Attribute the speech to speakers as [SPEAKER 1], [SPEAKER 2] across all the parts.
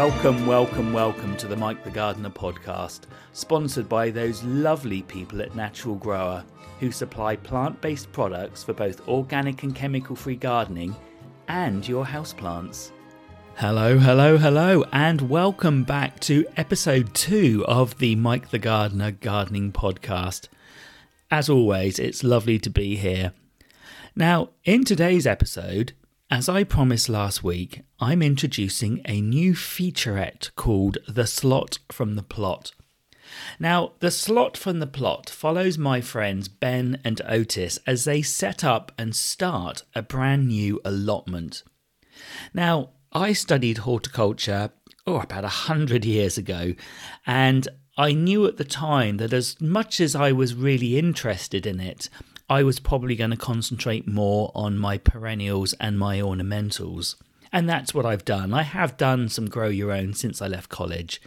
[SPEAKER 1] Welcome, welcome, welcome to the Mike the Gardener podcast, sponsored by those lovely people at Natural Grower who supply plant based products for both organic and chemical free gardening and your houseplants. Hello, hello, hello, and welcome back to episode two of the Mike the Gardener Gardening Podcast. As always, it's lovely to be here. Now, in today's episode, as I promised last week, I'm introducing a new featurette called The Slot from the Plot. Now, The Slot from the Plot follows my friends Ben and Otis as they set up and start a brand new allotment. Now, I studied horticulture, oh, about a hundred years ago, and I knew at the time that as much as I was really interested in it, I was probably going to concentrate more on my perennials and my ornamentals. And that's what I've done. I have done some grow your own since I left college.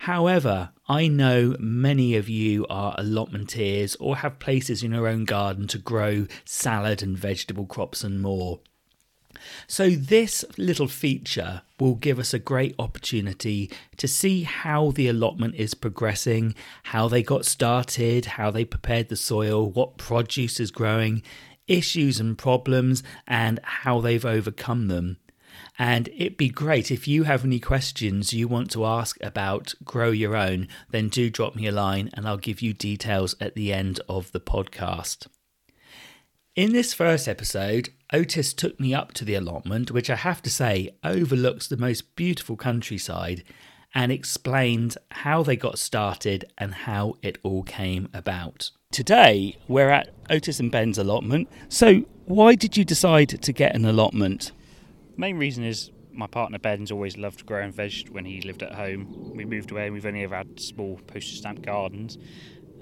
[SPEAKER 1] However, I know many of you are allotmenteers or have places in your own garden to grow salad and vegetable crops and more. So, this little feature will give us a great opportunity to see how the allotment is progressing, how they got started, how they prepared the soil, what produce is growing, issues and problems, and how they've overcome them. And it'd be great if you have any questions you want to ask about Grow Your Own, then do drop me a line and I'll give you details at the end of the podcast. In this first episode, Otis took me up to the allotment, which I have to say overlooks the most beautiful countryside, and explained how they got started and how it all came about. Today, we're at Otis and Ben's allotment. So, why did you decide to get an allotment?
[SPEAKER 2] Main reason is my partner Ben's always loved growing veg when he lived at home. We moved away and we've only ever had small postage stamp gardens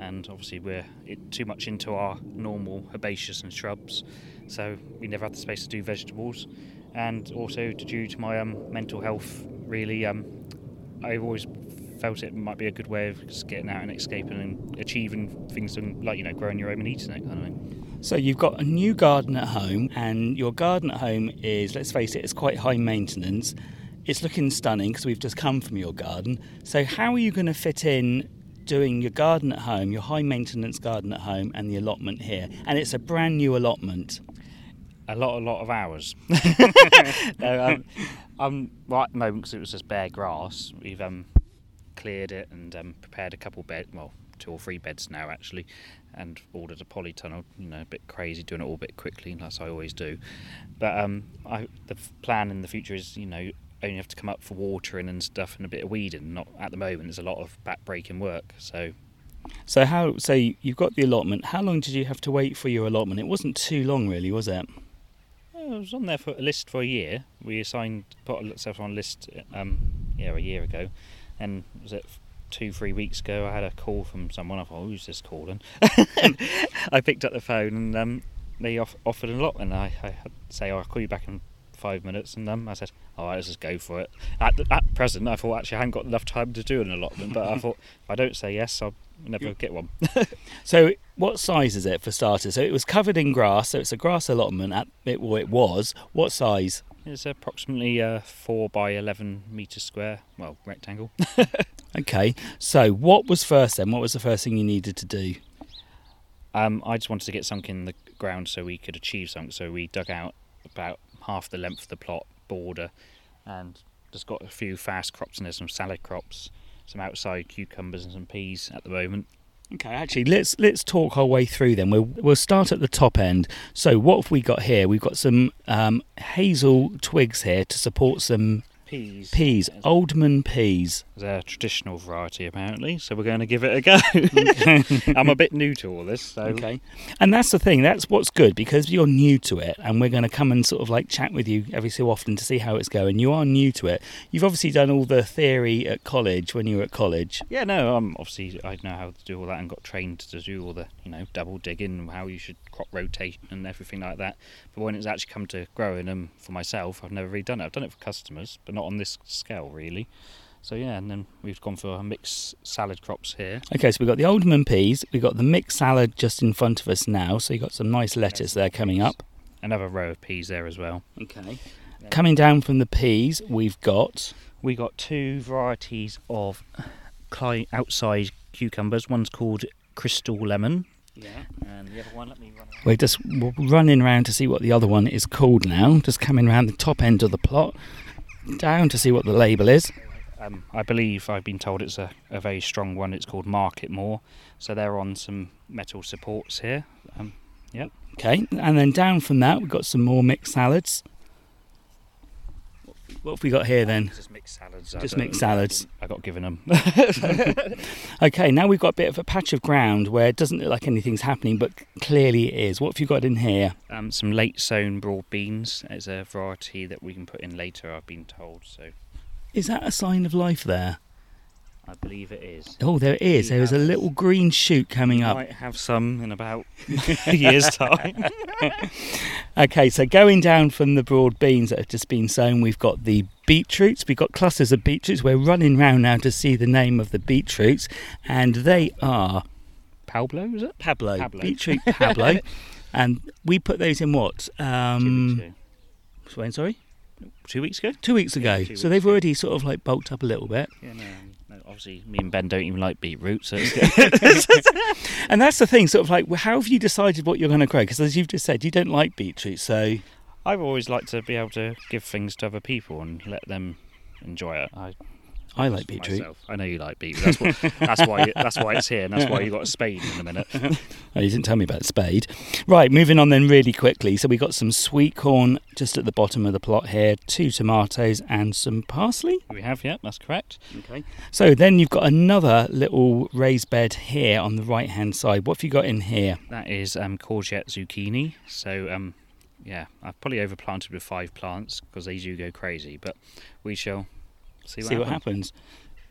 [SPEAKER 2] and obviously we're too much into our normal herbaceous and shrubs, so we never had the space to do vegetables. And also due to my um, mental health, really, um, I've always felt it might be a good way of just getting out and escaping and achieving things and like you know growing your own and eating it kind of thing.
[SPEAKER 1] So you've got a new garden at home, and your garden at home is, let's face it, it's quite high maintenance. It's looking stunning because we've just come from your garden. So how are you going to fit in doing your garden at home, your high maintenance garden at home, and the allotment here. And it's a brand new allotment.
[SPEAKER 2] A lot, a lot of hours. no, um, um, right at the moment, because it was just bare grass, we've um, cleared it and um, prepared a couple bed, well, two or three beds now actually, and ordered a polytunnel. You know, a bit crazy doing it all a bit quickly, as I always do. But um, I, the plan in the future is, you know, only have to come up for watering and stuff and a bit of weeding. Not at the moment. There's a lot of back-breaking work. So,
[SPEAKER 1] so how? So you've got the allotment. How long did you have to wait for your allotment? It wasn't too long, really, was it?
[SPEAKER 2] It was on there for a list for a year. We assigned put ourselves on a list, um, yeah, a year ago, and was it two, three weeks ago? I had a call from someone. I thought, who's this calling? I picked up the phone and um, they off- offered a lot, and I, I say, oh, I'll call you back in five minutes, and then I said, "All right, let's just go for it." At, at present, I thought actually I hadn't got enough time to do an allotment, but I thought if I don't say yes, I'll never get one.
[SPEAKER 1] so, what size is it for starters? So it was covered in grass, so it's a grass allotment. At it, well, it was. What size?
[SPEAKER 2] It's approximately uh, four by eleven meters square. Well, rectangle.
[SPEAKER 1] okay. So, what was first then? What was the first thing you needed to do?
[SPEAKER 2] Um, I just wanted to get sunk in the ground so we could achieve something. So we dug out about half the length of the plot border and just got a few fast crops in there, some salad crops, some outside cucumbers and some peas at the moment.
[SPEAKER 1] Okay, actually, let's let's talk our way through then. We'll we'll start at the top end. So, what have we got here? We've got some um, hazel twigs here to support some
[SPEAKER 2] peas.
[SPEAKER 1] Peas, Alderman peas.
[SPEAKER 2] They're a traditional variety apparently, so we're going to give it a go. I'm a bit new to all this, so
[SPEAKER 1] okay. And that's the thing. That's what's good because you're new to it, and we're going to come and sort of like chat with you every so often to see how it's going. You are new to it. You've obviously done all the theory at college when you were at college.
[SPEAKER 2] Yeah, no. I'm um, obviously I know how to do all that and got trained to do all the you know double digging, how you should crop rotate and everything like that. But when it's actually come to growing them for myself, I've never really done it. I've done it for customers, but not on this scale really. So yeah, and then we've gone for mixed salad crops here.
[SPEAKER 1] Okay, so we've got the Alderman peas, we've got the mixed salad just in front of us now, so you've got some nice lettuce there coming up.
[SPEAKER 2] Another row of peas there as well.
[SPEAKER 1] Okay. Coming down from the peas, we've got
[SPEAKER 2] We got two varieties of outside cucumbers. One's called Crystal Lemon. Yeah. And the other one, let me run. around.
[SPEAKER 1] We're just running around to see what the other one is called now. Just coming around the top end of the plot, down to see what the label is.
[SPEAKER 2] Um, I believe I've been told it's a, a very strong one. It's called Marketmore. So they're on some metal supports here. Um, yep.
[SPEAKER 1] Okay, and then down from that we've got some more mixed salads. What have we got here then?
[SPEAKER 2] Just mixed salads.
[SPEAKER 1] Just mixed salads.
[SPEAKER 2] I got given them.
[SPEAKER 1] Okay, now we've got a bit of a patch of ground where it doesn't look like anything's happening, but clearly it is. What have you got in here?
[SPEAKER 2] um, some late sown broad beans It's a variety that we can put in later. I've been told. So
[SPEAKER 1] Is that a sign of life there?
[SPEAKER 2] I believe it is.
[SPEAKER 1] Oh, there it is. There is a little green shoot coming up.
[SPEAKER 2] Might have some in about a year's time.
[SPEAKER 1] Okay, so going down from the broad beans that have just been sown, we've got the beetroots. We've got clusters of beetroots. We're running round now to see the name of the beetroots, and they are
[SPEAKER 2] Pablo, is it?
[SPEAKER 1] Pablo,
[SPEAKER 2] Pablo.
[SPEAKER 1] beetroot Pablo. and we put those in what?
[SPEAKER 2] Two
[SPEAKER 1] Um,
[SPEAKER 2] weeks ago.
[SPEAKER 1] when, sorry,
[SPEAKER 2] Two weeks ago?
[SPEAKER 1] two weeks ago.
[SPEAKER 2] Yeah, two
[SPEAKER 1] so they've
[SPEAKER 2] ago.
[SPEAKER 1] already sort of like bulked up a little bit.
[SPEAKER 2] Yeah, no. Obviously, me and Ben don't even like beetroot, so.
[SPEAKER 1] And that's the thing, sort of like, how have you decided what you're going to grow? Because as you've just said, you don't like beetroot, so
[SPEAKER 2] I've always liked to be able to give things to other people and let them enjoy it. I,
[SPEAKER 1] I like beetroot.
[SPEAKER 2] myself. I know you like beetroot. That's, what, that's why. That's why it's here, and that's why you got a spade in a minute.
[SPEAKER 1] Oh, you didn't tell me about spade. Right, moving on then really quickly. So we got some sweet corn just at the bottom of the plot here, two tomatoes and some parsley.
[SPEAKER 2] We have, yeah, that's correct.
[SPEAKER 1] Okay. So then you've got another little raised bed here on the right hand side. What have you got in here?
[SPEAKER 2] That is um, courgette zucchini. So, um, yeah, I've probably overplanted with five plants because they do go crazy, but we shall see what,
[SPEAKER 1] See what
[SPEAKER 2] happens.
[SPEAKER 1] happens.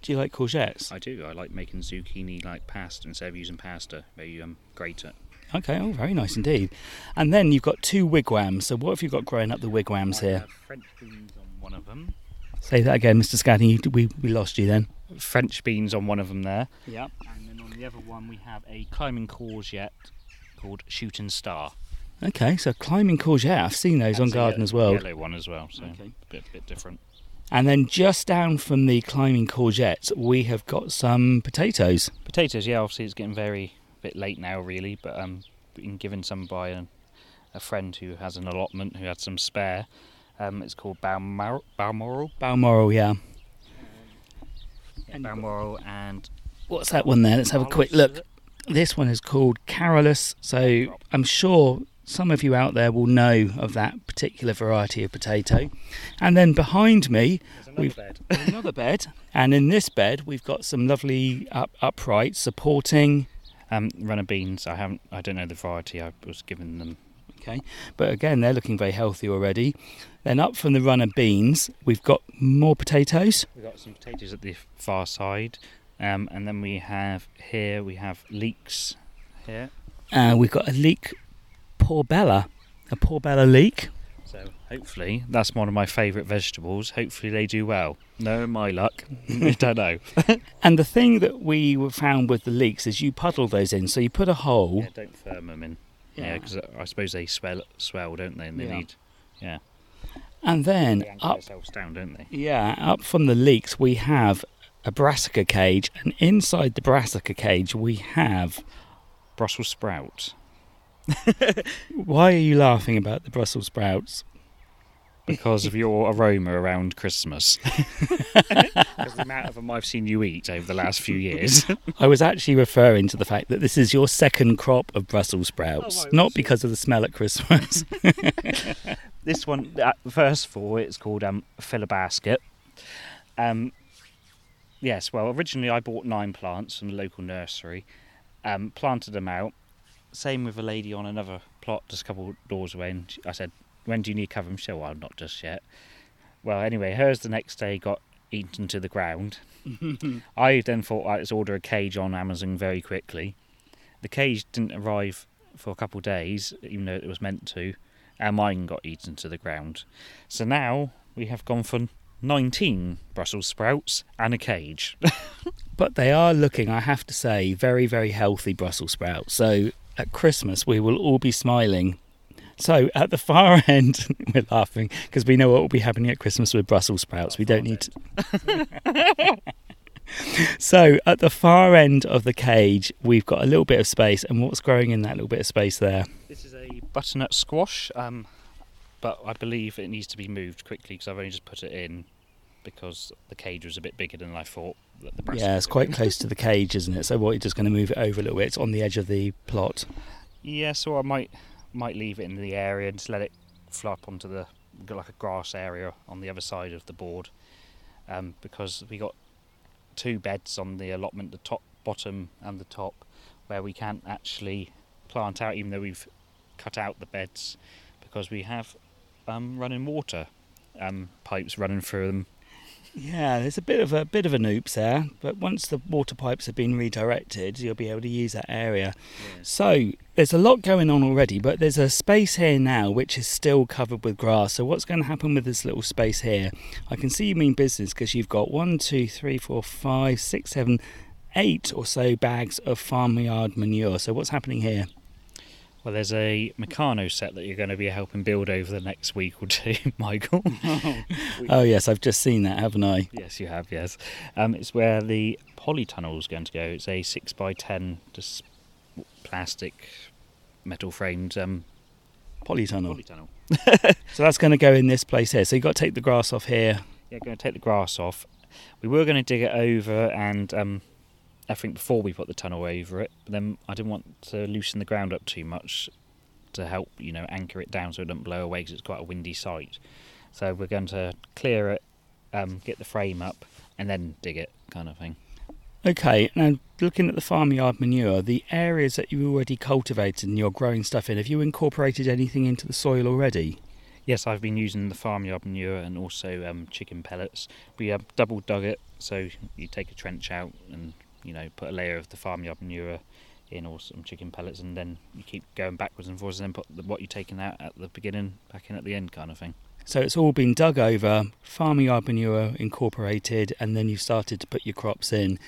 [SPEAKER 1] Do you like courgettes?
[SPEAKER 2] I do. I like making zucchini like pasta instead of using pasta. Where you um, grate it.
[SPEAKER 1] Okay, oh, very nice indeed. And then you've got two wigwams. So what have you got growing up the wigwams here?
[SPEAKER 2] French beans on one of them.
[SPEAKER 1] Say that again, Mr. You, we, we lost you then.
[SPEAKER 2] French beans on one of them there.
[SPEAKER 1] Yeah.
[SPEAKER 2] And then on the other one we have a climbing courgette called Shooting Star.
[SPEAKER 1] Okay, so climbing courgette. I've seen those on
[SPEAKER 2] That's a
[SPEAKER 1] Gardener's
[SPEAKER 2] ye-
[SPEAKER 1] World.
[SPEAKER 2] Yellow one as well, so
[SPEAKER 1] Okay.
[SPEAKER 2] a bit, bit different.
[SPEAKER 1] And then just down from the climbing courgettes, we have got some potatoes.
[SPEAKER 2] Potatoes, yeah, obviously it's getting very bit late now, really, but um, been given some by a, a friend who has an allotment who had some spare. Um, it's called Balmoral, Balmoral,
[SPEAKER 1] Balmoral, yeah.
[SPEAKER 2] yeah, Balmoral, and
[SPEAKER 1] What's that one there? Let's have a quick look. This one is called Carolus. So I'm sure some of you out there will know of that particular variety of potato. And then behind me,
[SPEAKER 2] another
[SPEAKER 1] We've-
[SPEAKER 2] bed.
[SPEAKER 1] another bed. And in this bed, we've got some lovely up, uprights supporting.
[SPEAKER 2] Um, runner beans. I haven't. I don't know the variety. I was given them.
[SPEAKER 1] Okay, but again, they're looking very healthy already. Then up from the runner beans, we've got more potatoes.
[SPEAKER 2] We've got some potatoes at the far side, um, and then we have here we have leeks here.
[SPEAKER 1] Uh, we've got a leek porbella, a porbella leek.
[SPEAKER 2] So hopefully that's one of my favourite vegetables. Hopefully they do well. No, my luck. I don't know.
[SPEAKER 1] And the thing that we found with the leeks is you puddle those in. So you put a hole.
[SPEAKER 2] Yeah, don't firm them in. Yeah, because I suppose they swell, swell, don't they? And they
[SPEAKER 1] Yeah.
[SPEAKER 2] need. Yeah.
[SPEAKER 1] And then
[SPEAKER 2] They
[SPEAKER 1] up,
[SPEAKER 2] themselves down, don't they?
[SPEAKER 1] yeah, up from the leeks we have a brassica cage, and inside the brassica cage we have.
[SPEAKER 2] Brussels sprout.
[SPEAKER 1] Why are you laughing about the Brussels sprouts?
[SPEAKER 2] Because of your aroma around Christmas. Because the amount of them I've seen you eat over the last few years.
[SPEAKER 1] I was actually referring to the fact that this is your second crop of Brussels sprouts,
[SPEAKER 2] Oh, right,
[SPEAKER 1] not because of the smell at Christmas.
[SPEAKER 2] this one, uh, verse four, it's called um, Fill a Basket. Um, yes, well, originally I bought nine plants from the local nursery, um, planted them out. Same with a lady on another plot just a couple doors away, and I said, "When do you need cover?" And she said, "Well, not just yet." Well, anyway, hers the next day got eaten to the ground. I then thought "Right, let's order a cage on Amazon very quickly. The cage didn't arrive for a couple of days, even though it was meant to, and mine got eaten to the ground. So now we have gone for 19 Brussels sprouts and a cage.
[SPEAKER 1] but they are looking, I have to say, very, very healthy Brussels sprouts. So at Christmas we will all be smiling, So at the far end, we're laughing because we know what will be happening at Christmas with Brussels sprouts. We don't need to. so at the far end of the cage, we've got a little bit of space, and what's growing in that little bit of space there?
[SPEAKER 2] This is a butternut squash, um, but I believe it needs to be moved quickly because I've only just put it in because the cage was a bit bigger than I thought. The
[SPEAKER 1] Yeah, it's quite close to the cage, isn't it? So what, you're just going to move it over a little bit. It's on the edge of the plot.
[SPEAKER 2] Yeah, so I might might leave it in the area and just let it flop onto the like a grass area on the other side of the board, um, because we got two beds on the allotment, the top, bottom, and the top, where we can't actually plant out, even though we've cut out the beds, because we have um, running water um, pipes running through them.
[SPEAKER 1] Yeah, there's a bit of a bit of an oops there, but once the water pipes have been redirected, you'll be able to use that area. So there's a lot going on already, but there's a space here now which is still covered with grass. So what's going to happen with this little space here? I can see you mean business because you've got one, two, three, four, five, six, seven, eight or so bags of farmyard manure. So what's happening here?
[SPEAKER 2] Well, there's a Meccano set that you're going to be helping build over the next week or two, Michael.
[SPEAKER 1] Oh yes, I've just seen that, haven't I?
[SPEAKER 2] Yes, you have. Yes, um, it's where the polytunnel is going to go. It's a six by ten, just plastic, metal framed um,
[SPEAKER 1] Polytunnel.
[SPEAKER 2] polytunnel.
[SPEAKER 1] So that's going to go in this place here. So you've got to take the grass off here.
[SPEAKER 2] Yeah, going to take the grass off. We were going to dig it over, and um, I think before we put the tunnel over it, but then I didn't want to loosen the ground up too much to help, you know, anchor it down so it doesn't blow away because it's quite a windy site. So we're going to clear it, um, get the frame up, and then dig it, kind of thing.
[SPEAKER 1] Okay, now looking at the farmyard manure, the areas that you already cultivated and you're growing stuff in, have you incorporated anything into the soil already?
[SPEAKER 2] Yes, I've been using the farmyard manure and also um, chicken pellets. We have double dug it, so you take a trench out and you know put a layer of the farmyard manure in or some chicken pellets, and then you keep going backwards and forwards, and then put the, what you're taking out at the beginning back in at the end, kind of thing.
[SPEAKER 1] So it's all been dug over, farmyard manure incorporated, and then you've started to put your crops in.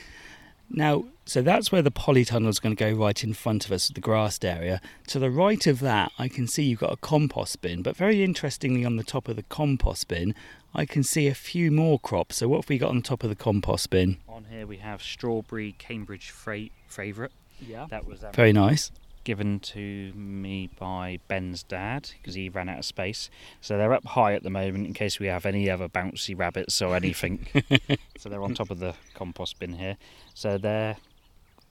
[SPEAKER 1] Now, so that's where the polytunnel is going to go right in front of us, the grassed area. To the right of that, I can see you've got a compost bin, but very interestingly, on the top of the compost bin, I can see a few more crops. So, what have we got on top of the compost bin?
[SPEAKER 2] On here we have strawberry Cambridge fra- favourite.
[SPEAKER 1] Yeah.
[SPEAKER 2] That was um,
[SPEAKER 1] Very nice.
[SPEAKER 2] Given to me by Ben's dad because he ran out of space. So they're up high at the moment in case we have any other bouncy rabbits or anything. so they're on top of the compost bin here. So they're,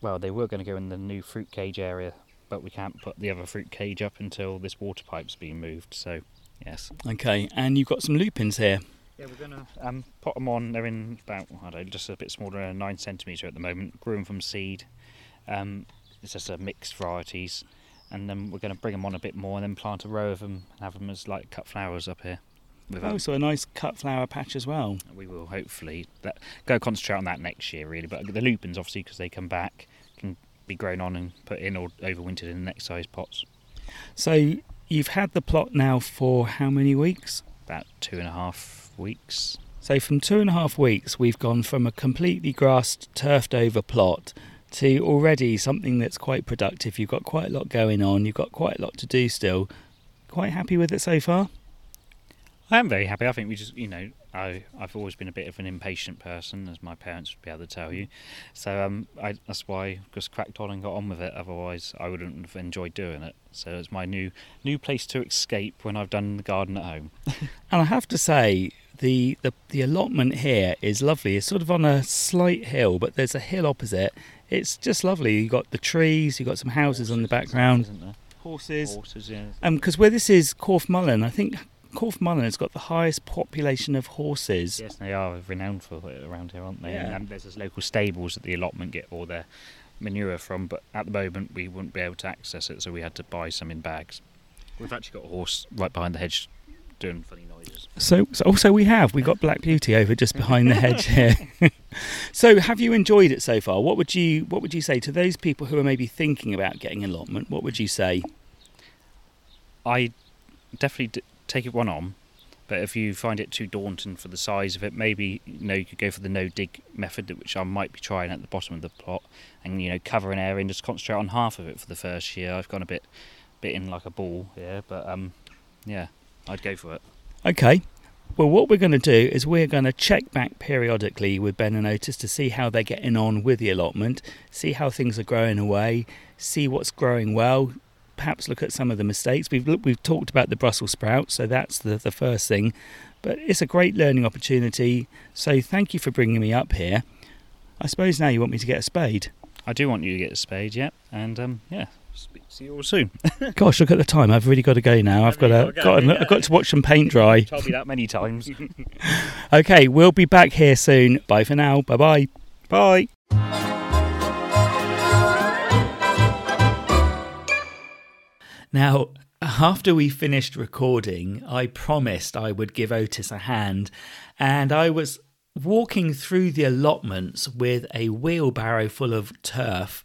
[SPEAKER 2] well, they were going to go in the new fruit cage area, but we can't put the other fruit cage up until this water pipe's been moved. So, yes.
[SPEAKER 1] Okay, and you've got some lupins here.
[SPEAKER 2] Yeah, we're going to um, pot them on. They're in about, I don't know, just a bit smaller than a 9 centimetre at the moment. Grew them from seed. Um, it's just a mixed varieties. And then we're going to bring them on a bit more and then plant a row of them and have them as like cut flowers up here. With
[SPEAKER 1] Oh, so a nice cut flower patch as well.
[SPEAKER 2] we will hopefully that, go concentrate on that next year, really. But the lupins, obviously, because they come back, can be grown on and put in or overwintered in the next size pots.
[SPEAKER 1] So you've had the plot now for how many weeks?
[SPEAKER 2] About two and a half weeks.
[SPEAKER 1] So from two and a half weeks, we've gone from a completely grassed, turfed over plot to already something that's quite productive. You've got quite a lot going on. You've got quite a lot to do still. Quite happy with it so far?
[SPEAKER 2] I am very happy. I think we just, you know, I, I've always been a bit of an impatient person, as my parents would be able to tell you. So um, I, that's why I just cracked on and got on with it. Otherwise, I wouldn't have enjoyed doing it. So it's my new new place to escape when I've done the garden at home.
[SPEAKER 1] And I have to say, the, the, the allotment here is lovely. It's sort of on a slight hill, but there's a hill opposite. It's just lovely. You've got the trees, you've got some houses on the background,
[SPEAKER 2] there?
[SPEAKER 1] horses.
[SPEAKER 2] Horses, yeah.
[SPEAKER 1] Um, because where this is Corfe Mullen, I think Corfe Mullen has got the highest population of horses.
[SPEAKER 2] Yes, they are renowned for it around here, aren't they?
[SPEAKER 1] Yeah.
[SPEAKER 2] And there's those local stables that the allotment get all their manure from, but at the moment we wouldn't be able to access it, so we had to buy some in bags. We've actually got a horse right behind the hedge doing funny noises.
[SPEAKER 1] So, so also we have we got Black Beauty over just behind the hedge here. so, have you enjoyed it so far? What would you What would you say to those people who are maybe thinking about getting an allotment? What would you say?
[SPEAKER 2] I definitely d- take it one on, but if you find it too daunting for the size of it, maybe you know you could go for the no dig method, which I might be trying at the bottom of the plot, and you know cover an area and just concentrate on half of it for the first year. I've gone a bit bitten like a ball here, but um, yeah, I'd go for it.
[SPEAKER 1] Okay. Well, what we're going to do is we're going to check back periodically with Ben and Otis to see how they're getting on with the allotment, see how things are growing away, see what's growing well, perhaps look at some of the mistakes. We've look, we've talked about the Brussels sprout, so that's the, the first thing. But it's a great learning opportunity. So thank you for bringing me up here. I suppose now you want me to get a spade.
[SPEAKER 2] I do want you to get a spade, yeah, and um, yeah, speak to you all soon.
[SPEAKER 1] Gosh, look at the time. I've really got to go now. I've got to, got, to, I've got to watch some paint dry.
[SPEAKER 2] Told me that many times.
[SPEAKER 1] okay, we'll be back here soon. Bye for now. Bye-bye. Bye. Now, after we finished recording, I promised I would give Otis a hand, and I was walking through the allotments with a wheelbarrow full of turf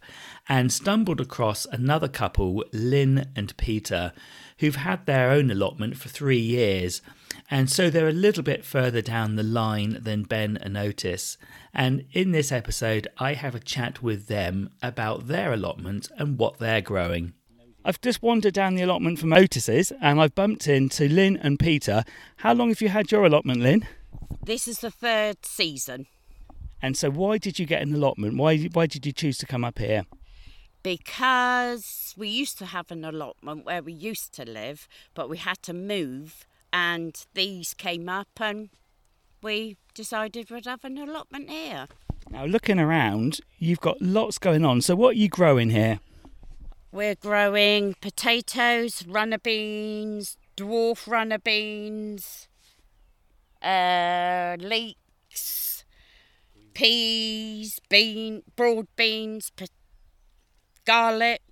[SPEAKER 1] and stumbled across another couple, Lynn and Peter, who've had their own allotment for three years. And so they're a little bit further down the line than Ben and Otis. And in this episode, I have a chat with them about their allotment and what they're growing. I've just wandered down the allotment from Otis's and I've bumped into Lynn and Peter. How long have you had your allotment, Lynn?
[SPEAKER 3] This is the third season.
[SPEAKER 1] And so, why did you get an allotment? Why, why did you choose to come up here?
[SPEAKER 3] Because we used to have an allotment where we used to live, but we had to move, and these came up, and we decided we'd have an allotment here.
[SPEAKER 1] Now, looking around, you've got lots going on. So, what are you growing here?
[SPEAKER 3] We're growing potatoes, runner beans, dwarf runner beans, uh, leeks, peas, bean, broad beans, po- garlic,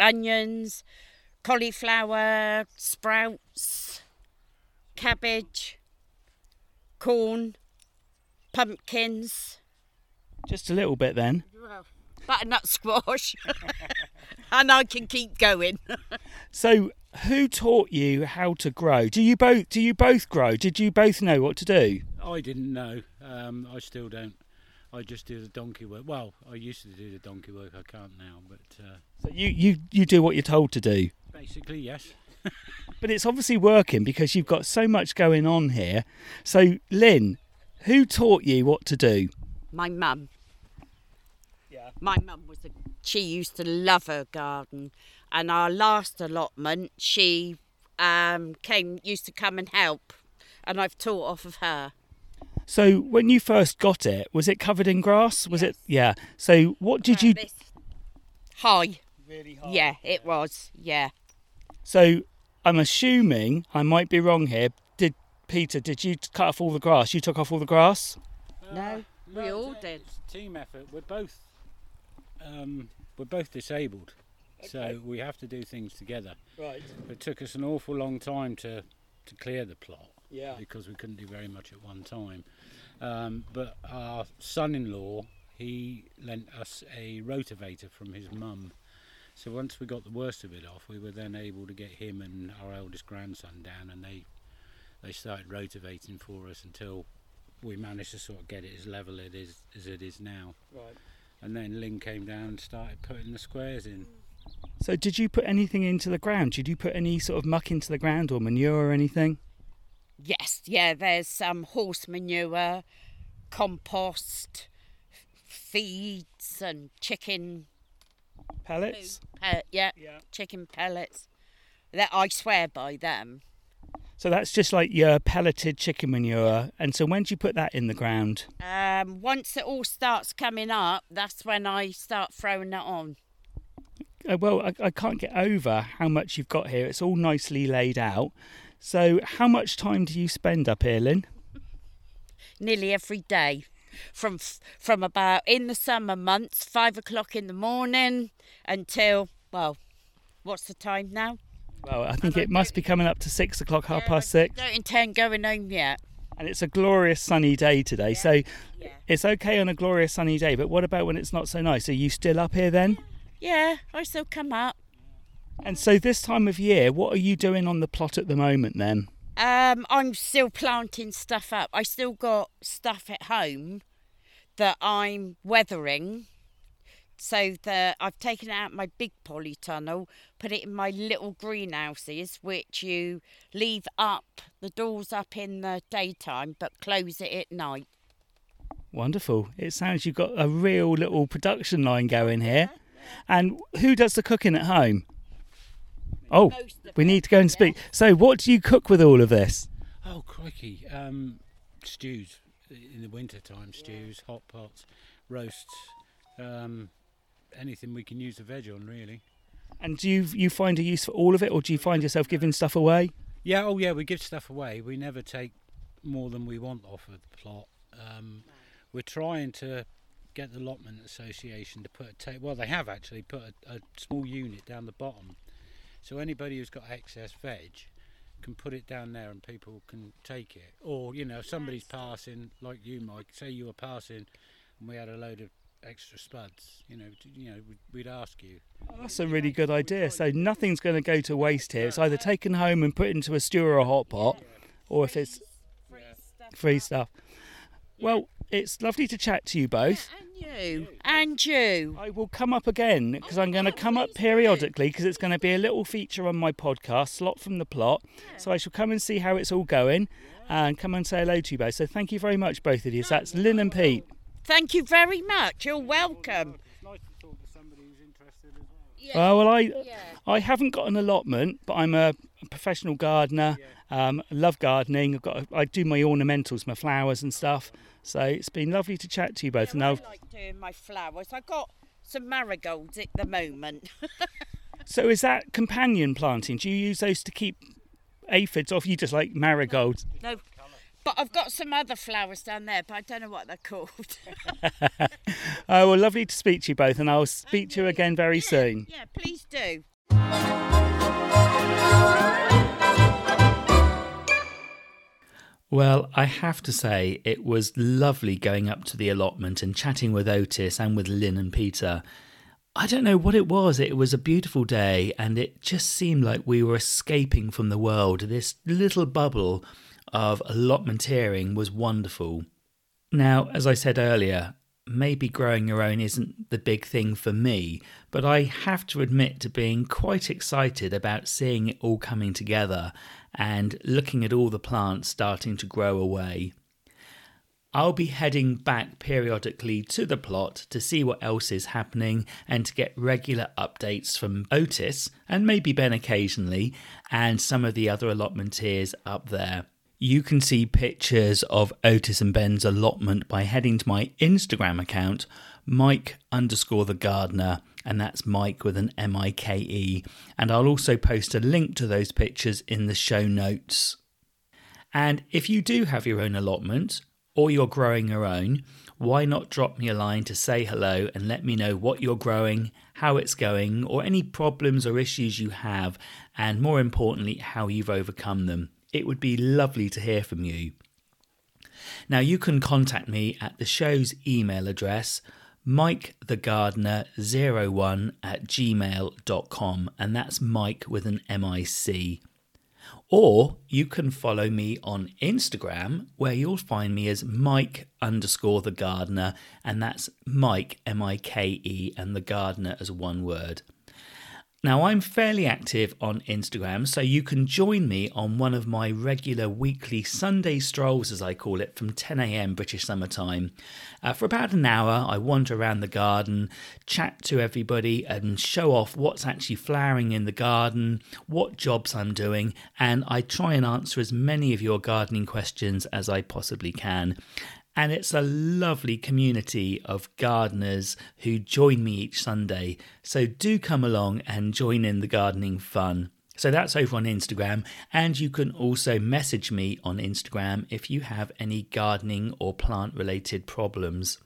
[SPEAKER 3] onions, cauliflower, sprouts, cabbage, corn, pumpkins.
[SPEAKER 1] Just a little bit then.
[SPEAKER 3] Butternut squash. and I can keep going.
[SPEAKER 1] so, who taught you how to grow? Do you both? Do you both grow? Did you both know what to do?
[SPEAKER 4] I didn't know. Um, I still don't. I just do the donkey work. Well, I used to do the donkey work. I can't now, but uh,
[SPEAKER 1] so you you you do what you're told to do.
[SPEAKER 4] Basically, yes.
[SPEAKER 1] but it's obviously working because you've got so much going on here. So, Lynn, who taught you what to do?
[SPEAKER 3] My mum. Yeah. My mum was a she used to love her garden. And our last allotment, she um, came used to come and help, and I've taught off of her.
[SPEAKER 1] So when you first got it, was it covered in grass? Was yes. it? Yeah. So what did you?
[SPEAKER 3] High.
[SPEAKER 1] Really high.
[SPEAKER 3] Yeah, it was. Yeah.
[SPEAKER 1] So I'm assuming I might be wrong here. Did Peter? Did you cut off all the grass? You took off all the grass?
[SPEAKER 3] Uh, no, we no, all did.
[SPEAKER 4] team effort. We're both um, we're both disabled, okay. so we have to do things together.
[SPEAKER 1] Right.
[SPEAKER 4] It took us an awful long time to to clear the plot.
[SPEAKER 1] Yeah.
[SPEAKER 4] Because we couldn't do very much at one time. Um, but our son-in-law, he lent us a rotavator from his mum. So once we got the worst of it off, we were then able to get him and our eldest grandson down, and they they started rotavating for us until we managed to sort of get it as level it is as it is now.
[SPEAKER 1] Right
[SPEAKER 4] and then Lynn came down and started putting the squares in.
[SPEAKER 1] So, did you put anything into the ground? Did you put any sort of muck into the ground or manure or anything?
[SPEAKER 3] Yes, yeah, there's some horse manure, compost, feeds, and chicken
[SPEAKER 1] pellets.
[SPEAKER 3] Pe- yeah, yeah, chicken pellets. That I swear by them.
[SPEAKER 1] So that's just like your pelleted chicken manure. And so when do you put that in the ground?
[SPEAKER 3] Um, once it all starts coming up, that's when I start throwing it on.
[SPEAKER 1] Uh, well, I, I can't get over how much you've got here. It's all nicely laid out. So, how much time do you spend up here, Lynn?
[SPEAKER 3] Nearly every day, from from about in the summer months, five o'clock in the morning until well, what's the time now?
[SPEAKER 1] Well, I think it must be coming up to six o'clock, half past six.
[SPEAKER 3] Don't intend going home yet.
[SPEAKER 1] And it's a glorious sunny day today, yeah. so yeah. it's okay on a glorious sunny day. But what about when it's not so nice? Are you still up here then?
[SPEAKER 3] Yeah, I still come up.
[SPEAKER 1] And so this time of year, what are you doing on the plot at the moment then?
[SPEAKER 3] Um, I'm still planting stuff up. I still got stuff at home that I'm weathering So the I've taken out my big polytunnel, put it in my little greenhouses, which you leave up the doors up in the daytime, but close it at night.
[SPEAKER 1] Wonderful. It sounds you've got a real little production line going here. And who does the cooking at home? Oh, we need to go and speak. So, what do you cook with all of this?
[SPEAKER 4] Oh, crikey. Um, stews in the winter time, stews, hot pots, roasts, um, anything we can use the veg on, really.
[SPEAKER 1] And do you you find a use for all of it, or do you find yourself giving stuff away?
[SPEAKER 4] Yeah, oh, yeah, we give stuff away. We never take more than we want off of the plot. Um, we're trying to get the Allotment Association to put a ta- well, they have actually put a, a small unit down the bottom, so anybody who's got excess veg can put it down there and people can take it. Or you know, if somebody's passing, like you, Mike. Say you were passing, and we had a load of extra spuds. You know, you know, we'd, we'd ask you.
[SPEAKER 1] That's a really good idea. So nothing's going to go to waste here. It's either taken home and put into a stew or a hot pot, or if it's free stuff. Well, it's lovely to chat to you both.
[SPEAKER 3] And you. And you.
[SPEAKER 1] I will come up again oh, because I'm going to come up periodically because it's going to be a little feature on my podcast, Slot from the Plot. So I shall come and see how it's all going and come and say hello to you both. So thank you very much, both of you. So that's Lynn and Pete.
[SPEAKER 3] Thank you very much. You're welcome.
[SPEAKER 4] It's nice to talk to somebody who's interested as well.
[SPEAKER 3] Yeah.
[SPEAKER 1] Oh, well, I
[SPEAKER 3] yeah.
[SPEAKER 1] I haven't got an allotment, but I'm a professional gardener. Um, I love gardening. I've got a, I do my ornamentals, my flowers and stuff. So it's been lovely to chat to you both. and
[SPEAKER 3] Yeah, I
[SPEAKER 1] I've-
[SPEAKER 3] like doing my flowers. I got some marigolds at the moment.
[SPEAKER 1] so is that companion planting? Do you use those to keep aphids off? You just like marigolds.
[SPEAKER 3] no, but I've got some other flowers down there, but I don't know what they're called.
[SPEAKER 1] Oh, well, lovely to speak to you both, and I'll speak to you again very soon.
[SPEAKER 3] yeah, please do.
[SPEAKER 1] Well, I have to say, it was lovely going up to the allotment and chatting with Otis and with Lynn and Peter. I don't know what it was. It was a beautiful day, and it just seemed like we were escaping from the world. This little bubble of allotmenteering was wonderful. Now, as I said earlier, maybe growing your own isn't the big thing for me, but I have to admit to being quite excited about seeing it all coming together and looking at all the plants starting to grow away. I'll be heading back periodically to the plot to see what else is happening and to get regular updates from Otis and maybe Ben occasionally and some of the other allotmenteers up there. You can see pictures of Otis and Ben's allotment by heading to my Instagram account, Mike underscore the gardener, and that's Mike with an M I K E. And I'll also post a link to those pictures in the show notes. And if you do have your own allotment or you're growing your own, why not drop me a line to say hello and let me know what you're growing, how it's going, or any problems or issues you have, and more importantly, how you've overcome them. It would be lovely to hear from you. Now, you can contact me at the show's email address, mikethegardener01 at gmail.com, and that's Mike with an M I C. Or you can follow me on Instagram, where you'll find me as Mike underscore the gardener, and that's Mike, M I K E, and the gardener as one word. Now, I'm fairly active on Instagram, so you can join me on one of my regular weekly Sunday strolls, as I call it, from 10am British Summer Time. Uh, for about an hour, I wander around the garden, chat to everybody, and show off what's actually flowering in the garden, what jobs I'm doing, and I try and answer as many of your gardening questions as I possibly can. And it's a lovely community of gardeners who join me each Sunday. So do come along and join in the gardening fun. So that's over on Instagram. And you can also message me on Instagram if you have any gardening or plant related problems.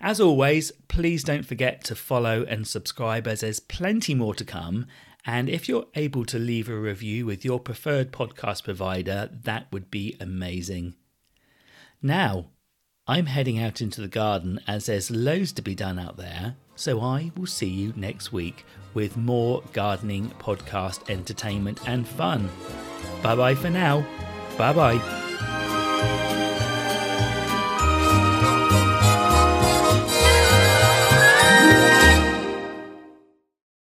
[SPEAKER 1] As always, please don't forget to follow and subscribe as there's plenty more to come. And if you're able to leave a review with your preferred podcast provider, that would be amazing. Now, I'm heading out into the garden as there's loads to be done out there, so I will see you next week with more gardening podcast entertainment and fun. Bye bye for now. Bye bye.